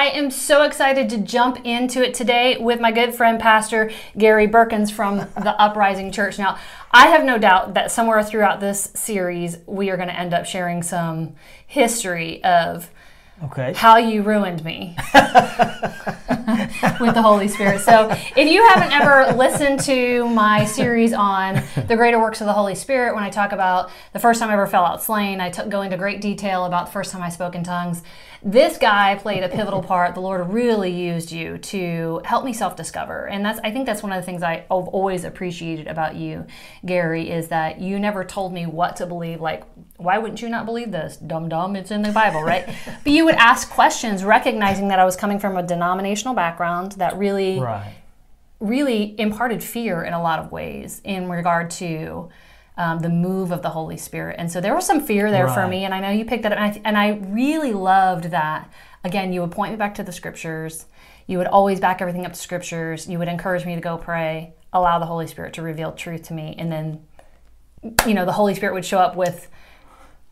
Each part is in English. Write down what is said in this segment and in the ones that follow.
I am so excited to jump into it today with my good friend, Pastor Gary Burkins from the Uprising Church. Now, I have no doubt that somewhere throughout this series, we are going to end up sharing some history of Okay. how you ruined me with the Holy Spirit. So, if you haven't ever listened to my series on the greater works of the Holy Spirit, when I talk about the first time I ever fell out slain, I t- go into great detail about the first time I spoke in tongues. This guy played a pivotal part. The Lord really used you to help me self-discover, and that's I think that's one of the things I've always appreciated about you, Gary, is that you never told me what to believe. Like, why wouldn't you not believe this? Dum dum, it's in the Bible, right? but you would ask questions, recognizing that I was coming from a denominational background that really Right. really imparted fear in a lot of ways in regard to um, the move of the Holy Spirit. And so there was some fear there for me, and I know you picked that up. And I, and I really loved that. Again, you would point me back to the scriptures. You would always back everything up to scriptures. You would encourage me to go pray, allow the Holy Spirit to reveal truth to me, and then, you know, the Holy Spirit would show up with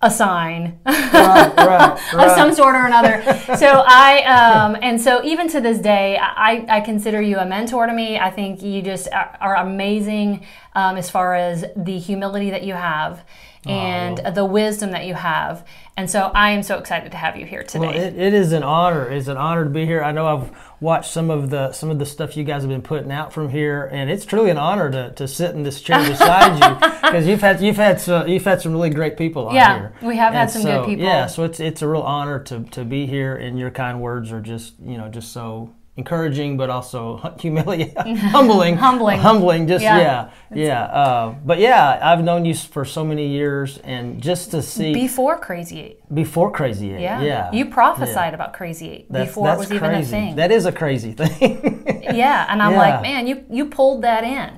a sign Right. Right. of some sort or another. so I, um, and so even to this day, I, I consider you a mentor to me. I think you just are, are amazing um, as far as the humility that you have and the wisdom that you have. And so I am so excited to have you here today. Well, it, it is an honor. It's an honor to be here. I know I've watched some of the some of the stuff you guys have been putting out from here, and it's truly an honor to, to sit in this chair beside you because you've had you've had some, you've had some really great people on Yeah, here. we have had And some good people. Yeah, so it's it's a real honor to, to be here, and your kind words are just you know just so encouraging, but also humiliating, humbling, Humbling. humbling. Just Yeah. yeah, yeah. Uh, but yeah, I've known you for so many years, and just to see Before Crazy Eight. before Crazy Eight, Yeah. yeah, You prophesied about Crazy Eight That's- before it that's was even a thing. That is a crazy thing. yeah. And I'm Yeah. like, man, you, you pulled that in.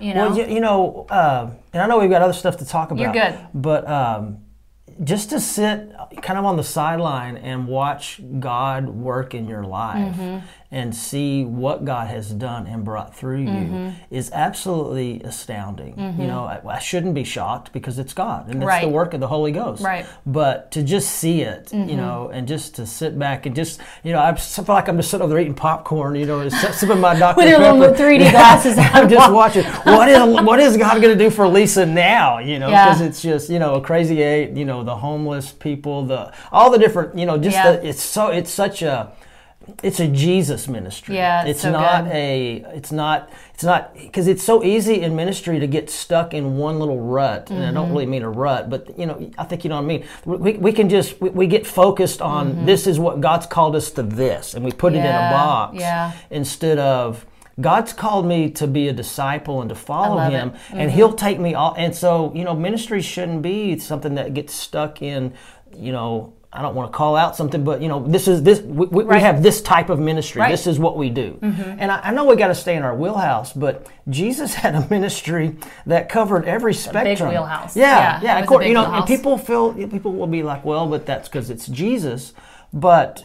You know? well, you, you know, uh, and I know we've got other stuff to talk about. You're good. But um, just to sit kind of on the sideline and watch God work in your life Mm-hmm. And see what God has done and brought through Mm-hmm. you is absolutely astounding. You know, I, I shouldn't be shocked because it's God and it's the work of the Holy Ghost. Right. Mm-hmm. But to just see it, you know, and just to sit back and just, you know, I feel like I'm just sitting over there eating popcorn, you know, sipping my Dr. With your little 3D glasses on. I'm just watching. What is what is God going to do for Lisa now? You know, Yeah. because it's just you know a crazy eight. You know, the homeless people, the all the different. You know, just Yeah. the, it's so it's such a it's a Jesus ministry. Yeah, it's it's so not good. a it's not it's not because it's so easy in ministry to get stuck in one little rut, and I Mm-hmm. don't really mean a rut, but you know I think you know what I mean. We, we can just we, we get focused on this is what God's called us to this, and we put it in a Mm-hmm. Box yeah. instead of God's called me to be a disciple and to follow Him. Mm-hmm. and He'll take me all. And so, you know, ministry shouldn't be something that gets stuck in, you know. I don't want to call out something, but you know, this is this. We, we, Right. have this type of ministry. Right. This is what we do, mm-hmm. and I, I know we got to stay in our wheelhouse. But Jesus had a ministry that covered every spectrum. Big wheelhouse. Yeah, Yeah, yeah. Of course, you know, and people feel people will be like, well, but that's because it's Jesus. But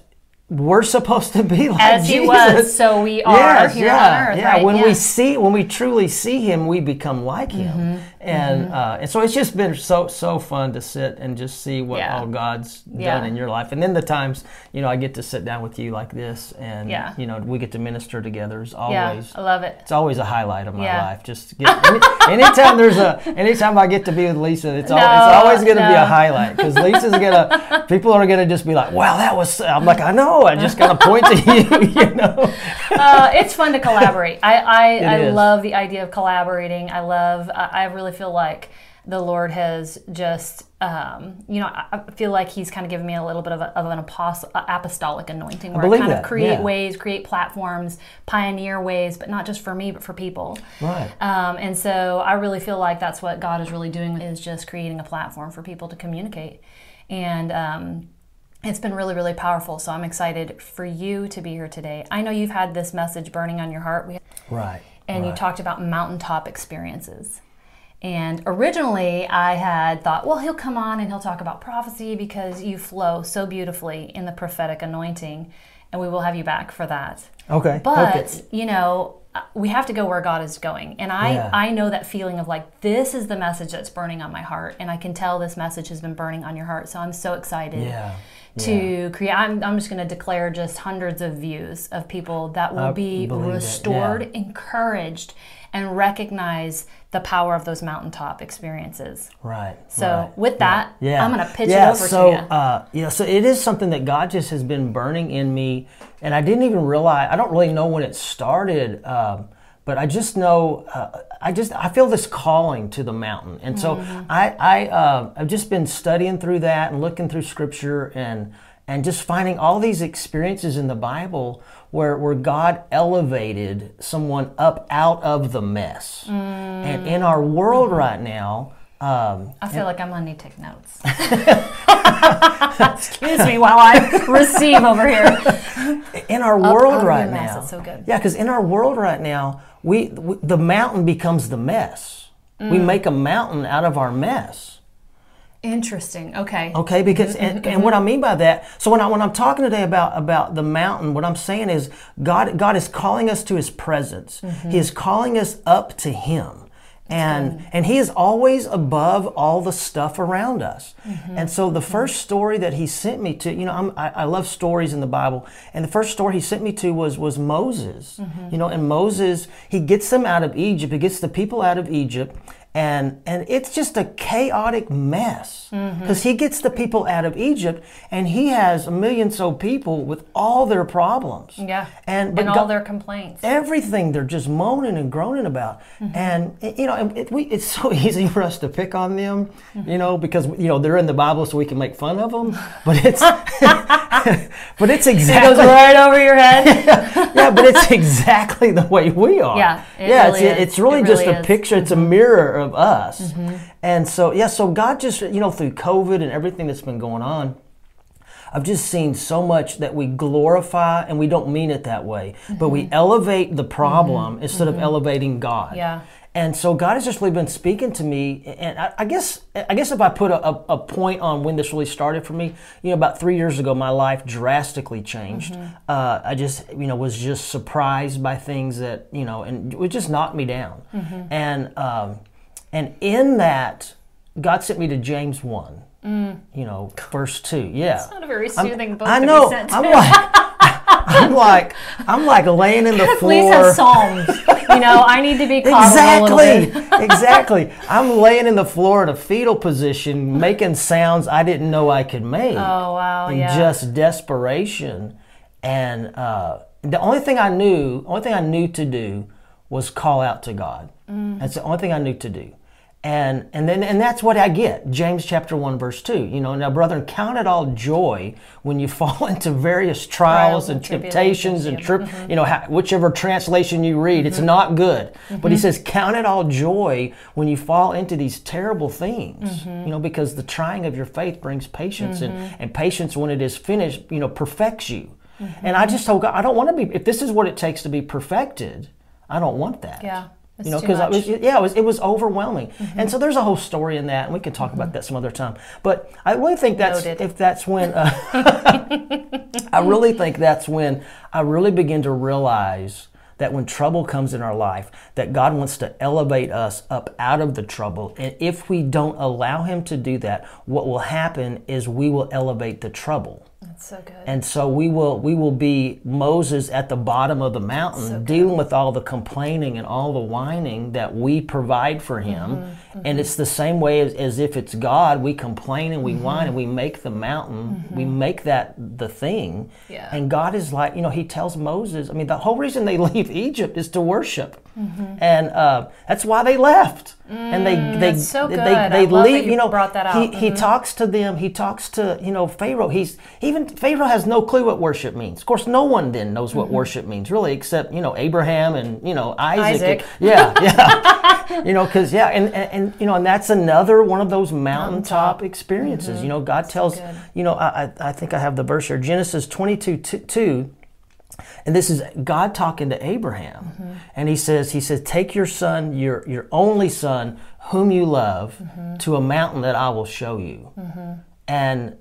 we're supposed to be like As he Jesus. was, so we are Yes, here yeah, on earth. Yeah, right? when Yeah. we see, when we truly see him, we become like him, mm-hmm. Mm-hmm. and uh, and so it's just been so so fun to sit and just see what Yeah. all God's Yeah. done in your life, and then the times you know I get to sit down with you like this, and Yeah. you know we get to minister together is yeah, always. I love it. It's always a highlight of my Yeah. life. Just get, any, anytime there's a, anytime I get to be with Lisa, it's, al- No, it's always going to be a highlight because Lisa's gonna, people are gonna just be like, wow, that was. I'm like, I know. I just gotta point to you, you know. Uh, it's fun to collaborate. I I, I love the idea of collaborating. I love. I, I really feel like the Lord has just, um, you know, I I feel like He's kind of given me a little bit of, a, of an apost- apostolic anointing, where I, believe kind that, of create yeah. ways, create platforms, pioneer ways, but not just for me, but for people. Right. Um, and so I really feel like that's what God is really doing is just creating a platform for people to communicate. And um, it's been really, really powerful. So I'm excited for you to be here today. I know you've had this message burning on your heart, we, Right. and you talked about mountaintop experiences. And originally, I had thought, well, he'll come on and he'll talk about prophecy because you flow so beautifully in the prophetic anointing, and we will have you back for that. Okay. But okay. you know, uh, we have to go where God is going, and I Yeah. I know that feeling of like this is the message that's burning on my heart, and I can tell this message has been burning on your heart. So I'm so excited Yeah. To create. I'm, I'm just going to declare just hundreds of views of people that will I be restored, yeah. encouraged, and recognize the power of those mountaintop experiences. Right. So right. with that, Yeah. I'm going to pitch yeah, it over so, to you. Uh, yeah, so it is something that God just has been burning in me, and I didn't even realize. I don't really know when it started, um, but I just know. Uh, I just I feel this calling to the mountain, and so Mm-hmm. I I uh, I've just been studying through that and looking through Scripture and and just finding all these experiences in the Bible where where God elevated someone up out of the mess, and in our world Mm-hmm. right now. Um, I feel like I'm to need to take notes. Excuse me while I receive over here. in our out world right now. so. Yeah, because in our world right now, we, we the mountain becomes the mess. We Mm. make a mountain out of our mess. Interesting. Okay. Okay, because and, and what I mean by that, so when I when I'm talking today about about the mountain, what I'm saying is God God is calling us to His presence. Mm-hmm. He is calling us up to Him. And and he is always above all the stuff around us. Mm-hmm. And so the first story that he sent me to, you know, I'm, I, I love stories in the Bible. And the first story he sent me to was was Moses. Mm-hmm. You know, and Moses he gets them out of Egypt. He gets the people out of Egypt and and it's just a chaotic mess Mm-hmm. because he gets the people out of Egypt and he has a million so people with all their problems Yeah. and and all God- their complaints. everything they're just moaning and groaning about Mm-hmm. and it- you know it, it- we, it's so easy for us to pick on them Mm-hmm. you know because you know they're in the bible so we can make fun of them but it's but it's It goes exactly right over your head. yeah, but it's exactly the way we are. Yeah, it yeah, really it's, it's really It just really a is. Mm-hmm. picture. It's a mirror of us. And so, yeah, so God just, you know, through COVID and everything that's been going on, I've just seen so much that we glorify, and we don't mean it that way, but we elevate the problem instead of elevating God. Mm-hmm. Yeah. And so God has just really been speaking to me, and I, I guess I guess if I put a, a, a point on when this really started for me, you know, about three years ago, my life drastically changed. Uh, I just you know was just surprised by things that you know, and it just knocked me down. And um, and in that, God sent me to James one. You know, verse two. Yeah, It's not a very I'm- soothing book I to know. be sent to. I'm like, I'm like, I'm like laying in the floor. Please have Psalms. you know, I need to be coddled a little Exactly, exactly. I'm laying in the floor in a fetal position, making sounds I didn't know I could make. Oh, wow, in yeah. just desperation, and uh, the only thing I knew, only thing I knew to do, was call out to God. Mm. That's the only thing I knew to do. And and then and that's what I get. James chapter one verse two. You know, now brethren, count it all joy when you fall into various trials, Trials and temptations and trip. Mm-hmm. You know, how, whichever translation you read, it's mm-hmm. not good. But he mm-hmm. says, count it all joy when you fall into these terrible things. You know, because the trying of your faith brings patience, and and patience when it is finished, you know, perfects you. And I just told God, I don't want to be. If this is what it takes to be perfected, I don't want that. Yeah, it's you know, because I was yeah, it was it was overwhelming, and so there's a whole story in that, and we can talk about that some other time. But I really think that's Noted. if that's when uh, I really think that's when I really begin to realize that when trouble comes in our life, that God wants to elevate us up out of the trouble, and if we don't allow Him to do that, what will happen is we will elevate the trouble. That's so good. And so we will we will be Moses at the bottom of the mountain dealing with all the complaining and all the whining that we provide for him. Mm-hmm. And it's the same way as, as if it's God, we complain and we whine and we make the mountain, we make that the thing. Yeah. And God is like, you know, he tells Moses, I mean, the whole reason they leave Egypt is to worship. And uh, that's why they left. and they they Mm, so they, good. they, they that leave, you know, brought that he out. he Mhm. talks to them, he talks to, you know, Pharaoh. He's even Pharaoh has no clue what worship means. Of course, no one then knows Mm-hmm. what worship means, really, except, you know, Abraham and, you know, Isaac. Isaac. yeah, yeah. you know, because, yeah, and, and, and, you know, and that's another one of those mountaintop experiences. You know, God tells, good. you know, I, I I think I have the verse here Genesis 22 2. 2 and this is God talking to Abraham. Mm-hmm. And he says, he says, take your son, your, your only son, whom you love, Mm-hmm. to a mountain that I will show you. And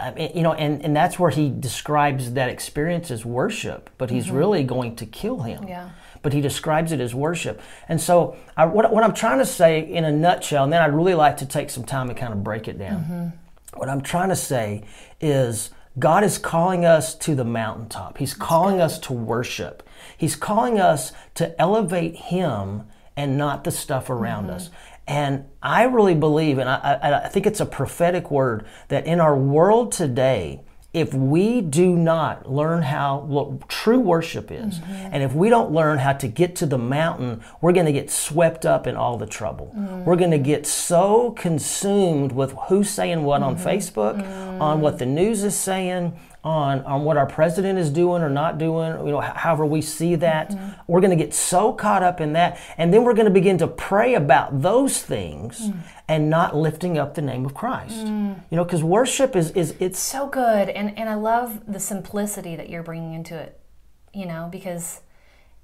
I mean, you know, and, and that's where he describes that experience as worship, but he's really going to kill him. Mm-hmm. Yeah. But he describes it as worship. And so, I, what, what I'm trying to say in a nutshell, and then I'd really like to take some time to kind of break it down. Mm-hmm. What I'm trying to say is God is calling us to the mountaintop. He's calling us to worship. He's calling us to elevate Him and not the stuff around us. And I really believe, and I, I, I think it's a prophetic word, that in our world today, if we do not learn how what true worship is, mm-hmm. and if we don't learn how to get to the mountain, we're going to get swept up in all the trouble. Mm-hmm. We're going to get so consumed with who's saying what on mm-hmm. Facebook, on what the news is saying, on, on what our president is doing or not doing, you know, however we see that. Mm-hmm. We're going to get so caught up in that. And then we're going to begin to pray about those things mm. and not lifting up the name of Christ. Mm. You know, because worship is, is it's so good and and i love the simplicity that you're bringing into it you know because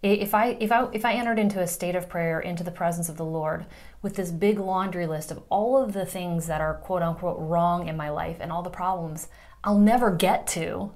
if i if i if i entered into a state of prayer into the presence of the lord with this big laundry list of all of the things that are quote unquote wrong in my life and all the problems i'll never get to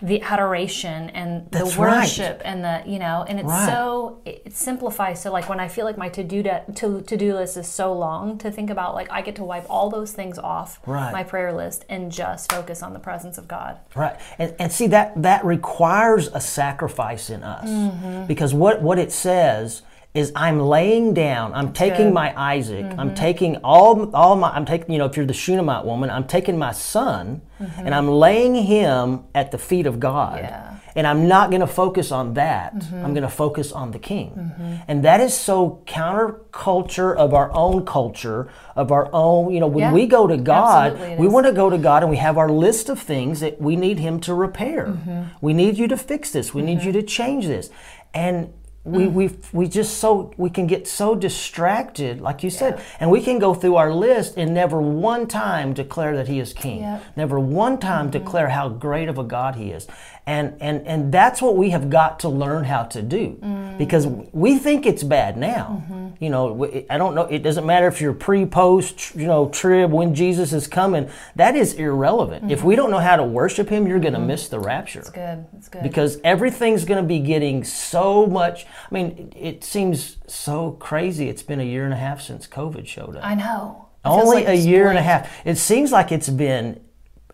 the adoration and That's the right. worship and the you know and it's Right. so it simplifies so like when i feel like my to-do de- to to-do list is so long to think about like i get to wipe all those things off Right. my prayer list and just focus on the presence of god Right, and, and see that that requires a sacrifice in us mm-hmm. because what what it says is I'm laying down, I'm taking good. my Isaac, I'm taking all all my I'm taking you know if you're the Shunammite woman, I'm taking my son and I'm laying him at the feet of God. Yeah. And I'm not going to focus on that. I'm going to focus on the king. And that is so counterculture of our own culture, of our own, you know, when Yeah. we go to God, we want to go to God and we have our list of things that we need Him to repair. Mm-hmm. We need you to fix this. We need you to change this. And we, Mm. we, we just so we can get so distracted, like you said, and we can go through our list and never one time declare that He is King. Yep. Never one time declare how great of a God He is. And, and, and that's what we have got to learn how to do mm. because we think it's bad now. Mm-hmm. You know, I don't know, it doesn't matter if you're pre, post, you know, trib, when Jesus is coming, that is irrelevant. If we mm-hmm. don't know how to worship Him, you're going to mm-hmm. miss the rapture It's good it's good because everything's going to be getting so much. I mean, it, seems so crazy. It's been a year and a half since COVID showed up. i know It Only like a year and a half. It seems like it's been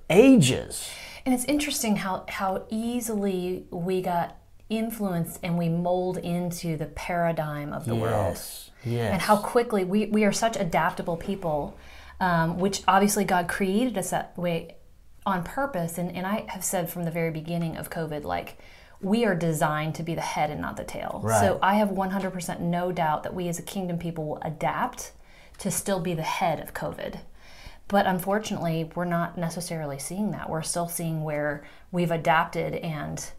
ages. And it's interesting how how easily we got influenced and we mold into the paradigm of the world Yes. Yes. and how quickly we, we are such adaptable people, um, which obviously God created us that way on purpose. And, and I have said from the very beginning of COVID, like, we are designed to be the head and not the tail. Right. So I have 100% no doubt that we as a kingdom people will adapt to still be the head of COVID. But unfortunately, we're not necessarily seeing that. We're still seeing where we've adapted and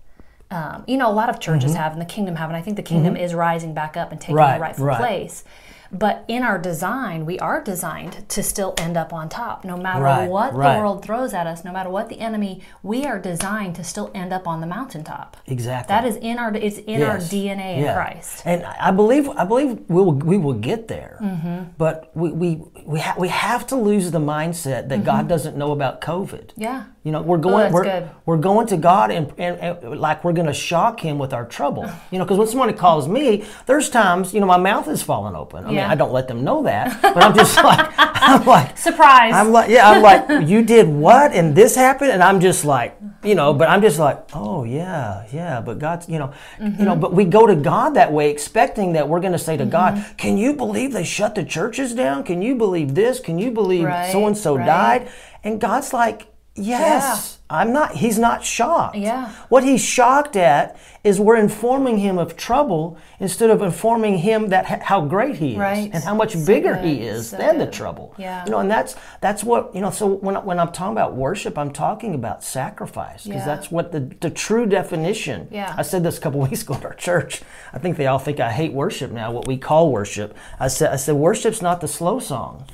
um, you know, a lot of churches have, and the kingdom have, and I think the kingdom is rising back up and taking Mm-hmm. Right, the rightful right. place. But in our design, we are designed to still end up on top. No matter Right, what right. the world throws at us, no matter what the enemy, we are designed to still end up on the mountaintop. Exactly. That is in our it's in our Yes. DNA in Christ. And I believe I believe we will we will get there. Mm-hmm. But we we we, ha- we have to lose the mindset that God doesn't know about COVID. Mm-hmm. Yeah. You know, we're going that's we're, good. we're going to God and, and, and like we're going to shock him with our trouble. You know, because when somebody calls me, there's times, you know, my mouth is falling open. I mean, Yeah. I don't let them know that, but I'm just like I'm like Surprise. I'm like, yeah, I'm like, you did what? And this happened? And I'm just like, you know, but I'm just like, oh yeah, yeah. But God's, you know, you Mm-hmm. know, but we go to God that way, expecting that we're going to say to God, can you believe they shut the churches down? Can you believe this? Can you believe so and so died? And God's like, yes. I'm not. He's not shocked. Yeah. What he's shocked at is we're informing him of trouble instead of informing him that how great he is Right. and how much So bigger good, he is so than the trouble. Yeah. You know, and that's that's what you know. So when when I'm talking about worship, I'm talking about sacrifice because Yeah. that's what the the true definition. Yeah. I said this a couple weeks ago at our church. I think they all think I hate worship now. What we call worship. I said I said worship's not the slow song.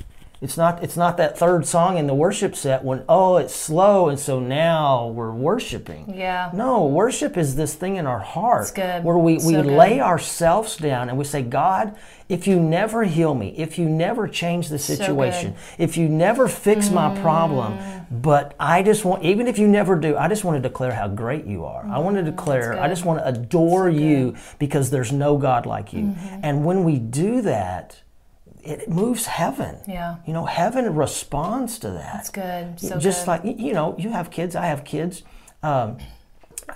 It's not it's not that third song in the worship set when oh it's slow and so now we're worshiping. Yeah. No, worship is this thing in our heart where we, we So lay ourselves down and we say, God, if you never heal me, if you never change the situation, if you never fix my problem, but I just want, even if you never do, I just want to declare how great you are. I want to declare, I Mm, just want to adore you because there's no God like you. Mm-hmm. And when we do that, it moves heaven. Yeah. You know, heaven responds to that. That's good. So Just good. like you know, you have kids. I have kids. Um,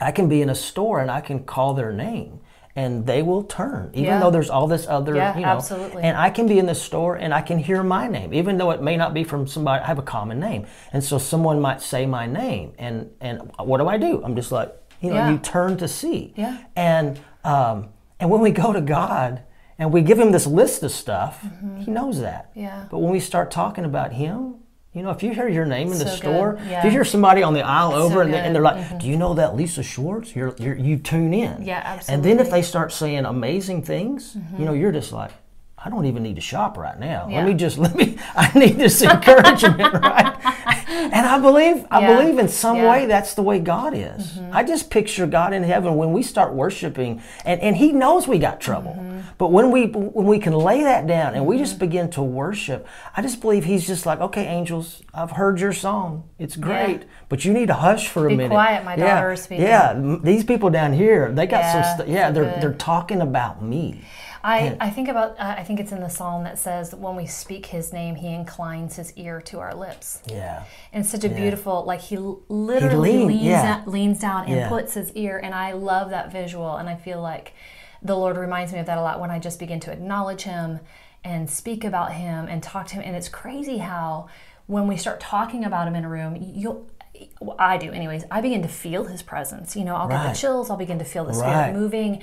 I can be in a store and I can call their name. And they will turn, even Yeah. though there's all this other, Yeah, you know. absolutely. And I can be in the store and I can hear my name, even though it may not be from somebody. I have a common name, and so someone might say my name, and and what do I do? I'm just like, you know, Yeah. you turn to see. Yeah. And um, and when we go to God and we give Him this list of stuff, He knows that. Mm-hmm. Yeah. But when we start talking about Him, you know, if you hear your name in the So store, if you hear somebody on the aisle over and, they, they're good. Mm-hmm. like, "Do you know that Lisa Schwartz?" You're, you're you tune in. Yeah, And then if they start saying amazing things, you know, you're just like. I don't even need to shop right now. Yeah. Let me just let me. I need this encouragement, right? And I believe, I Yeah. believe in some Yeah. way that's the way God is. Mm-hmm. I just picture God in heaven when we start worshiping, and, and He knows we got trouble. Mm-hmm. But when we when we can lay that down and we just mm-hmm. begin to worship, I just believe He's just like, okay, angels, I've heard your song. It's great, but you need to hush for a Be minute. quiet, my yeah. daughter is speaking. Yeah, these people down here, they got some. Yeah, yeah, they're good. they're talking about me. I, I think about uh, I think it's in the psalm that says that when we speak his name he inclines his ear to our lips Yeah. and such a beautiful like he literally lean- leans, yeah. out, leans down and Yeah. puts his ear and I love that visual and I feel like the Lord reminds me of that a lot when I just begin to acknowledge him and speak about him and talk to him and it's crazy how when we start talking about him in a room you'll well, I do anyways I begin to feel his presence you know I'll get the chills I'll begin to feel the spirit Right. moving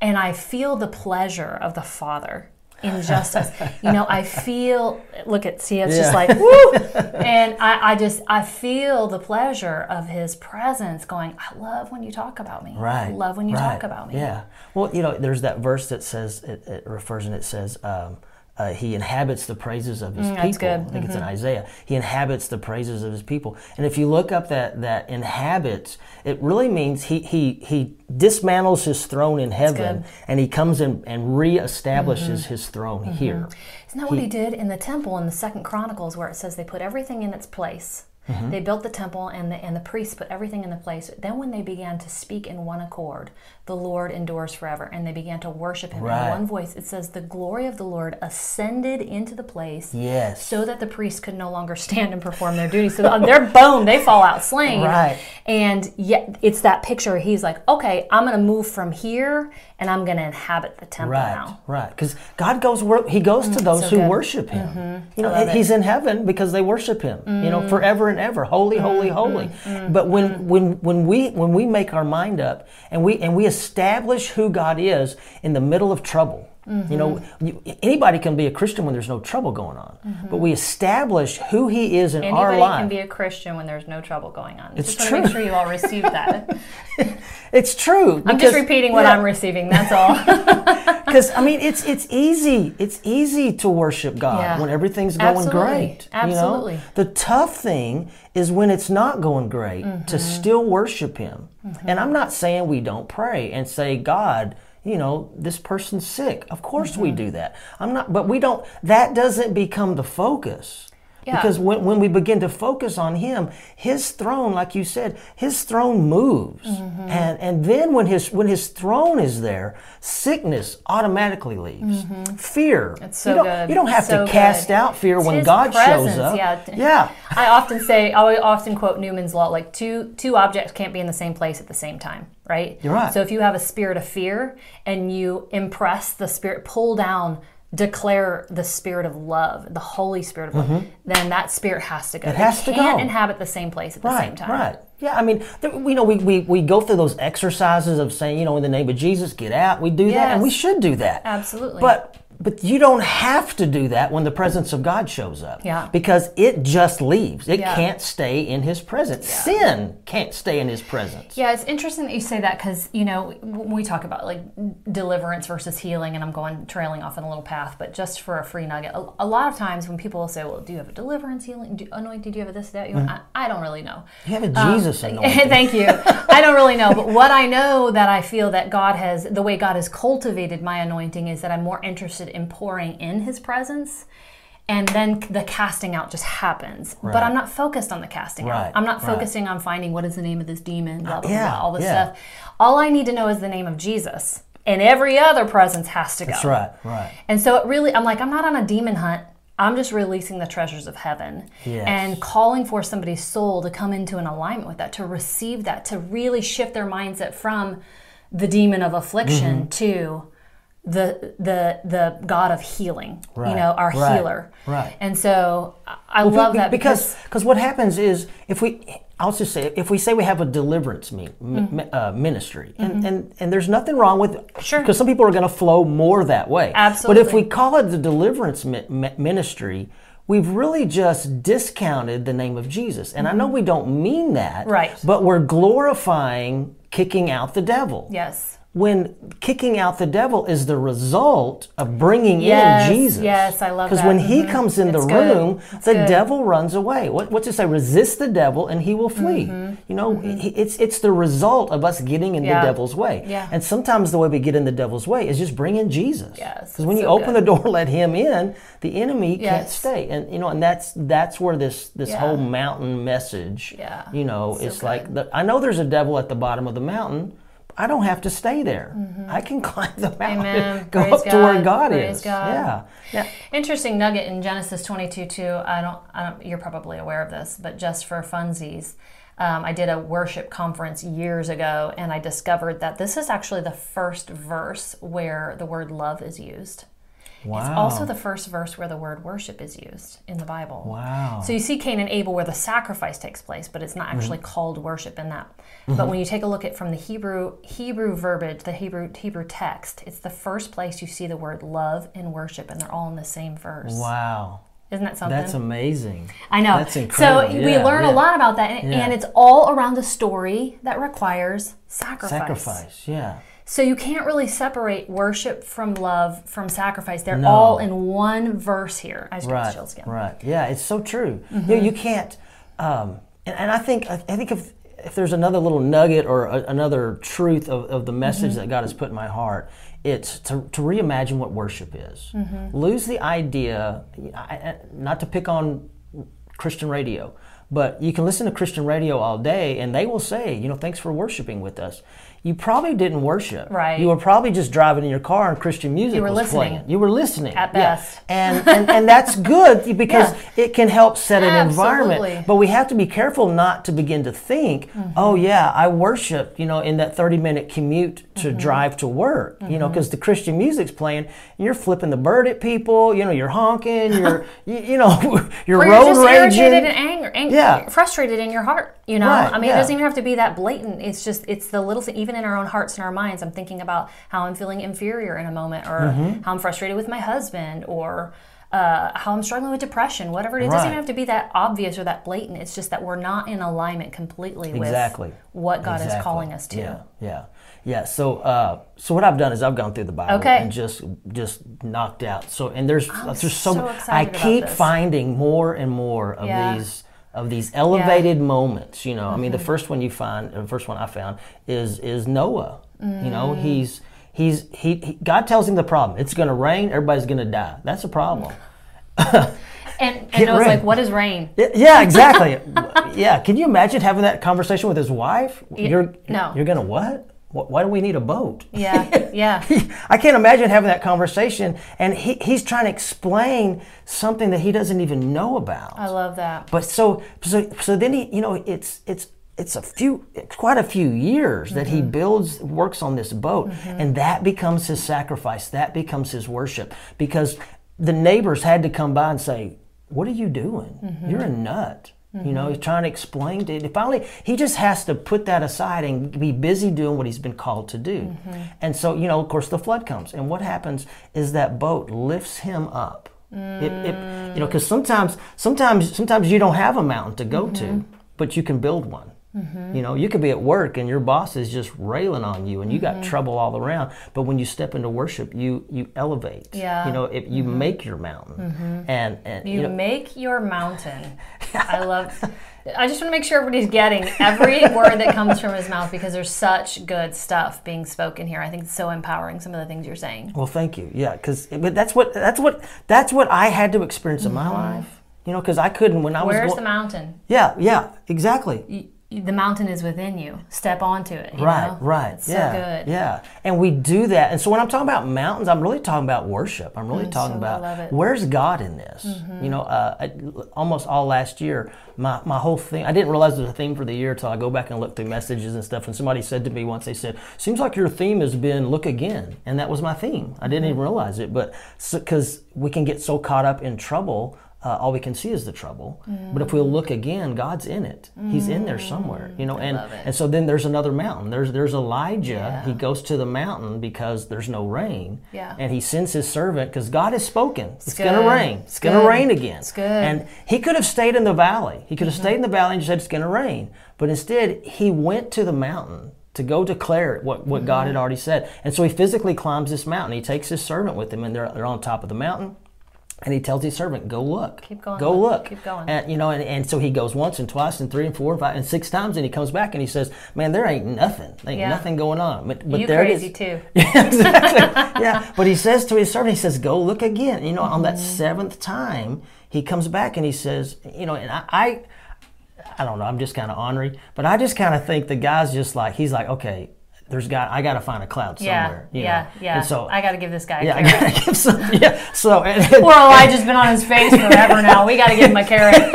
and I feel the pleasure of the Father in justice. you know, I feel look at see it's just like woo and I, I just I feel the pleasure of his presence going, I love when you talk about me. Right. I love when you right. talk about me. Yeah. Well, you know, there's that verse that says it, it refers and it says um, uh, he inhabits the praises of his Mm, that's people. good. Mm-hmm. I think it's in Isaiah. He inhabits the praises of his people. And if you look up that that inhabits, it really means he he he dismantles his throne in heaven and he comes in and reestablishes Mm-hmm. his throne here. Isn't that what he did in the temple in the second Chronicles where it says they put everything in its place? Mm-hmm. They built the temple and the and the priests put everything in the place. Then when they began to speak in one accord, the Lord endures forever, and they began to worship him Right. in one voice. It says the glory of the Lord ascended into the place Yes. so that the priests could no longer stand and perform their duties. So they're boom, they fall out slain. Right. And yet it's that picture. He's like, okay, I'm going to move from here and I'm going to inhabit the temple Right, now. right. Because God goes where He goes to those Mm, so who good. Mm-hmm. worship Him. You know, love it. Mm. He's in heaven because they worship Him. You know, forever and ever, holy, holy, holy. But when when when we when we make our mind up and we and we establish who God is in the middle of trouble. You know, Mm-hmm. you, anybody can be a Christian when there's no trouble going on. But we establish who He is in our Anybody can be a Christian when there's no trouble going on. It's just want to make sure you all receive that. it's true. I'm just repeating what I'm receiving. That's all. because I mean, it's it's easy. It's easy to worship God Yeah. when everything's going Absolutely. great. Absolutely. You know? The tough thing is when it's not going great Mm-hmm. to still worship Him. And I'm not saying we don't pray and say, God. You know, this person's sick. Of course we Mm-hmm. do that. I'm not, but we don't, that doesn't become the focus. Yeah. Because when, when we begin to focus on him, his throne, like you said, his throne moves. Mm-hmm. And and then when his when his throne is there, sickness automatically leaves. Fear. It's so you don't, good. You don't have So to cast good. out fear It's when God shows up. yeah. Yeah. I often say, I often quote Newman's law, like two two objects can't be in the same place at the same time, right? You're right. So if you have a spirit of fear and you impress the spirit, pull down, declare the spirit of love, the Holy Spirit of love, then that spirit has to go. Mm-hmm. It has they to can't go. inhabit the same place at the Right, same time. right. Yeah, I mean, there, we know we, we, we go through those exercises of saying, you know, in the name of Jesus, get out. We do that, and we should do that. Absolutely. But but you don't have to do that when the presence of God shows up. Yeah. Because it just leaves. It Yeah. can't stay in His presence. Sin can't stay in His presence. Yeah, it's interesting that you say that because you know when we talk about like deliverance versus healing, and I'm going trailing off on a little path, but just for a free nugget, a, a lot of times when people will say, "Well, do you have a deliverance healing? Do, anointing? Do you have a this that?" You I, I don't really know. You have a Jesus anointing. Um, Thank you. I don't really know, but what I know that I feel that God has, the way God has cultivated my anointing is that I'm more interested in pouring in His presence. And then the casting out just happens. But I'm not focused on the casting Right, out. I'm not right. focusing on finding what is the name of this demon, blah, blah, yeah, blah, all this yeah. stuff. All I need to know is the name of Jesus. and every other presence has to go. That's right, right. And so it really, I'm like, I'm not on a demon hunt. I'm just releasing the treasures of heaven Yes. and calling for somebody's soul to come into an alignment with that, to receive that, to really shift their mindset from the demon of affliction Mm-hmm. to the the the God of healing. You know, our right, healer. right. And so I- I love Be- that because because what happens is if we I'll just say if we say we have a deliverance me, Mm-hmm. m- uh, ministry and, and and there's nothing wrong with Sure. because some people are going to flow more that way Absolutely. but if we call it the deliverance mi- mi- ministry we've really just discounted the name of Jesus and I know we don't mean that Mm-hmm. Right. but we're glorifying kicking out the devil yes. When kicking out the devil is the result of bringing Yes, in Jesus. yes, I love that. Because when he Mhm. comes in the good. room, It's the good. devil runs away. What, what's it say? Resist the devil and he will flee. Mm-hmm. You know, he- it's it's the result of us getting in Yeah. the devil's way. Yeah. And sometimes the way we get in the devil's way is just bring in Jesus. Yes, Because when it's you so open good. the door, let him in, the enemy can't stay. And you know, and that's that's where this this Yeah. whole mountain message. Yeah. You know, So it's like the, I know there's a devil at the bottom of the mountain. I don't have to stay there. I can climb the mountain. Amen. go Praise up to where God. God Praise is. God. Yeah. Yeah. Interesting nugget in Genesis 22 too. I don't, I don't. You're probably aware of this, but just for funsies, um, I did a worship conference years ago, and I discovered that this is actually the first verse where the word love is used. Wow. It's also the first verse where the word worship is used in the Bible. Wow. So you see Cain and Abel where the sacrifice takes place, but it's not actually Mm-hmm. called worship in that. But when you take a look at from the Hebrew Hebrew verbiage, the Hebrew Hebrew text, it's the first place you see the word love and worship, and they're all in the same verse. wow. Isn't that something? That's amazing. I know. That's incredible. So we Yeah, learn yeah. a lot about that, and, Yeah. and it's all around a story that requires sacrifice. Sacrifice. Yeah. So you can't really separate worship from love from sacrifice. They're No. all in one verse here. I just got Right. chills again. Right. Yeah. It's so true. Mm-hmm. You, know, you can't. Um, and, and I think I, I think if if there's another little nugget or a, another truth of, of the message Mm-hmm. that God has put in my heart, it's to, to reimagine what worship is. Mm-hmm. Lose the idea. Not to pick on Christian radio. But you can listen to Christian radio all day, and they will say, you know, thanks for worshiping with us. You probably didn't worship. Right. You were probably just driving in your car and Christian music You were was listening. playing. You were listening At Yeah. best. and, and and that's good because Yeah. it can help set an environment. Absolutely. But we have to be careful not to begin to think, Mm-hmm. oh yeah, I worship, you know, in that thirty minute commute to Mm-hmm. drive to work, you know, because the Christian music's playing, and you're flipping the bird at people, you know, you're honking, you're you, you know, you're Or road you're raging. And angry, Yeah. frustrated in your heart. You know, Right, I mean, yeah. it doesn't even have to be that blatant. It's just it's the little thing. Even in our own hearts and our minds, I'm thinking about how I'm feeling inferior in a moment, or Mm-hmm. how I'm frustrated with my husband, or uh, how I'm struggling with depression. Whatever it is, it doesn't even have to be that obvious or that blatant. It's just that we're not in alignment completely Exactly. with what God is calling us to. Yeah, yeah, yeah. So, uh, so what I've done is I've gone through the Bible Okay. and just just knocked out. So, and there's there's so, so I keep finding more and more of Yeah. these of these elevated moments. You know, I mean, the first one you find, the first one I found is is Noah. You Mm. know, he's he's he, he God tells him the problem. It's going to rain. Everybody's going to die. That's a problem. And, and I was ready. like, "What is rain?" Yeah, exactly. yeah, can you imagine having that conversation with his wife? You're no. You're gonna what? Wh- Why do we need a boat? Yeah, yeah. I can't imagine having that conversation, and he, he's trying to explain something that he doesn't even know about. I love that. But so so so then he, you know, it's it's it's a few it's quite a few years that Mm-hmm. he builds works on this boat and that becomes his sacrifice that becomes his worship because the neighbors had to come by and say what are you doing Mm-hmm. you're a nut you know he's trying to explain to finally he just has to put that aside and be busy doing what he's been called to do Mm-hmm. and so you know of course the flood comes and what happens is that boat lifts him up it, it, you know because sometimes sometimes sometimes you don't have a mountain to go Mm-hmm. to but you can build one you know you could be at work and your boss is just railing on you and you Mm-hmm. got trouble all around but when you step into worship you you elevate Yeah. you know if you make your mountain and and You you know make your mountain. I love. I just want to make sure everybody's getting every word that comes from his mouth because there's such good stuff being spoken here. I think it's so empowering. Some of the things you're saying. Well, thank you. Yeah, because but that's what that's what that's what I had to experience in my life. You know, because I couldn't when I was Mm-hmm. Where's the mountain? yeah, yeah, exactly. The mountain is within you. Step onto it. you Right, know? right. It's yeah. so good. Yeah. And we do that. And so when I'm talking about mountains, I'm really talking about worship. I'm really talking Mm, so about. Mm-hmm. where's God in this? You know, uh, I, almost all last year, my, my whole thing, I didn't realize it was a theme for the year until I go back and look through messages and stuff. And somebody said to me once, they said, Seems like your theme has been look again. And that was my theme. I didn't even Mm-hmm. realize it. But because we can get so caught up in trouble. Uh, all we can see is the trouble. But if we look again, God's in it. He's in there somewhere, you know. And Mm. it. and so then there's another mountain. There's there's Elijah. Yeah. He goes to the mountain because there's no rain. Yeah. And he sends his servant because God has spoken. It's, It's going to rain. It's It's going to good. rain again. It's good. Mm-hmm. And he could have stayed in the valley. He could have stayed in the valley and just said it's going to rain. But instead, he went to the mountain to go declare what, what God Mm-hmm. had already said. And so he physically climbs this mountain. He takes his servant with him, and they're, they're on top of the mountain. And he tells his servant, "Go look. Keep going, Go look. Keep going." And you know, and, and so he goes once and twice and three and four and five and six times, and he comes back and he says, "Man, there ain't nothing. There ain't Yeah. nothing going on." But, but you there crazy it is. too. Yeah, exactly. yeah, but he says to his servant, he says, "Go look again." You know, on that Mm-hmm. seventh time, he comes back and he says, "You know," and I, I, I don't know. I'm just kind of ornery, but I just kind of think the guy's just like he's like, okay, there's got I got to find a cloud Yeah, somewhere. you yeah, know? yeah. And so I got to give this guy. a yeah, I gotta give some. Yeah, so and, Poor Elijah's been on his face forever now. We got to give him a carrot.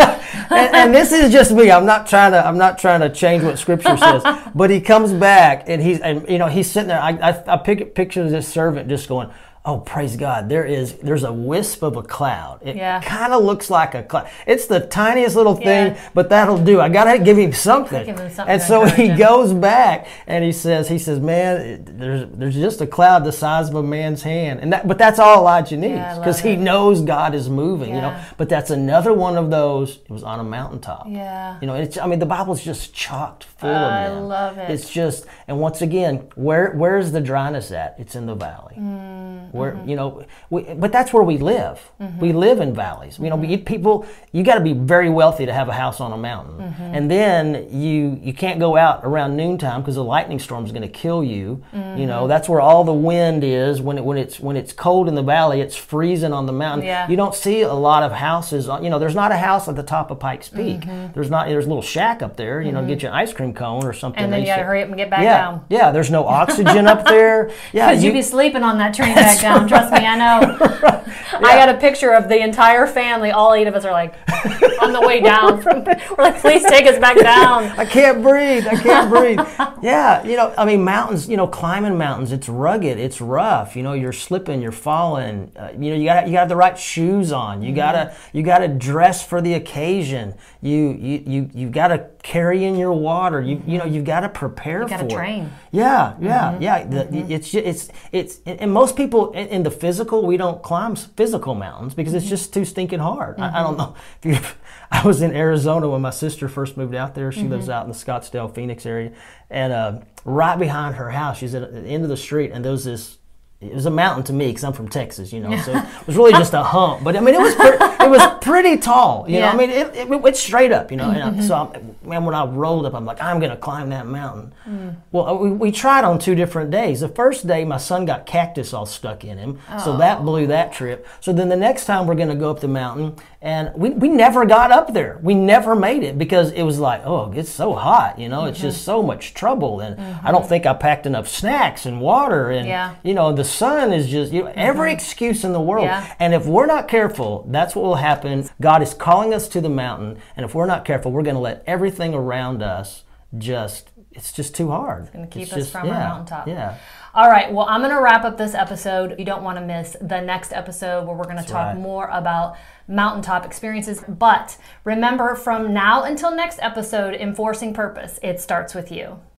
and, and this is just me. I'm not trying to. I'm not trying to change what Scripture says. But he comes back, and he's and you know he's sitting there. I I, I pick, picture of this servant just going, "Oh, praise God! There is there's a wisp of a cloud. It Yeah. kind of looks like a cloud. It's the tiniest little thing, Yeah. but that'll do. I gotta give him something. Give him something and so he him. goes back and he says, he says, man, there's there's just a cloud the size of a man's hand, and that but that's all Elijah needs Yeah, because he knows God is moving. You know, but that's another one of those. It was on a mountaintop. Yeah. You know, it's, I mean, the Bible's just chocked full I of them. I love it. It's just, and once again, where where's the dryness at? It's in the valley. Mm, Where mm-hmm. you know, we, but that's where we live. We live in valleys. You know, we, people. You got to be very wealthy to have a house on a mountain, Mm-hmm. and then you you can't go out around noontime because a lightning storm is going to kill you. You Mm-hmm. know, that's where all the wind is when it, when it's when it's cold in the valley. It's freezing on the mountain. Yeah. You don't see a lot of houses. On, you know, there's not a house at the top of Pikes Peak. There's not. There's a little shack up there. You know, get you an ice cream cone or something. Mm-hmm. And then you got to hurry up and get back yeah, down. yeah. There's no oxygen up there. Yeah, you, you'd be sleeping on that train back down. Trust me, I know. I got a picture of the entire family. All eight of us are like on the way down. From, we're like, please take us back down. I can't breathe. I can't breathe. Yeah, you know, I mean, mountains. You know, climbing mountains. It's rugged. It's rough. You know, you're slipping. You're falling. Uh, you know, you got you got to have the right shoes on. You gotta Mm-hmm. you gotta dress for the occasion. You you you you gotta carry in your water. You you know you've got to prepare Mm-hmm. gotta for it. train. Yeah, yeah, Mm-hmm. yeah. The, It's ju- it's it's and most people in, in the physical we don't climb physical mountains because Mm-hmm. it's just too stinking hard. I, I don't know if you. I was in Arizona when my sister first moved out there. She Mm-hmm. lives out in the Scottsdale, Phoenix area, and uh, right behind her house, she's at the end of the street, and there was this. It was a mountain to me because I'm from Texas, you know. So it was really just a hump, but I mean, it was it was pretty tall, you know. I mean, it, it, it's straight up, you know. And I, so, I'm, man, when I rolled up, I'm like, I'm gonna climb that mountain. Well, uh, we, we tried on two different days. The first day, my son got cactus all stuck in him, so that blew that trip. So then the next time, we're gonna go up the mountain, and we, we never got up there. We never made it because it was like, oh, it's so hot, you know. It's just so mm-hmm. much trouble, and I don't mm-hmm. think I packed enough snacks and water, and Yeah. you know, the sun is just you know, every mm-hmm. excuse in the world. Yeah. And if we're not careful, that's what will happen. God is calling us to the mountain, and if we're not careful, we're going to let everything around us just it's just too hard. It's gonna keep It's us just- from our mountaintop. Yeah. All right, well, I'm going to wrap up this episode. You don't want to miss the next episode where we're going to talk right. more about mountaintop experiences. But remember, from now until next episode, enforcing purpose, it starts with you.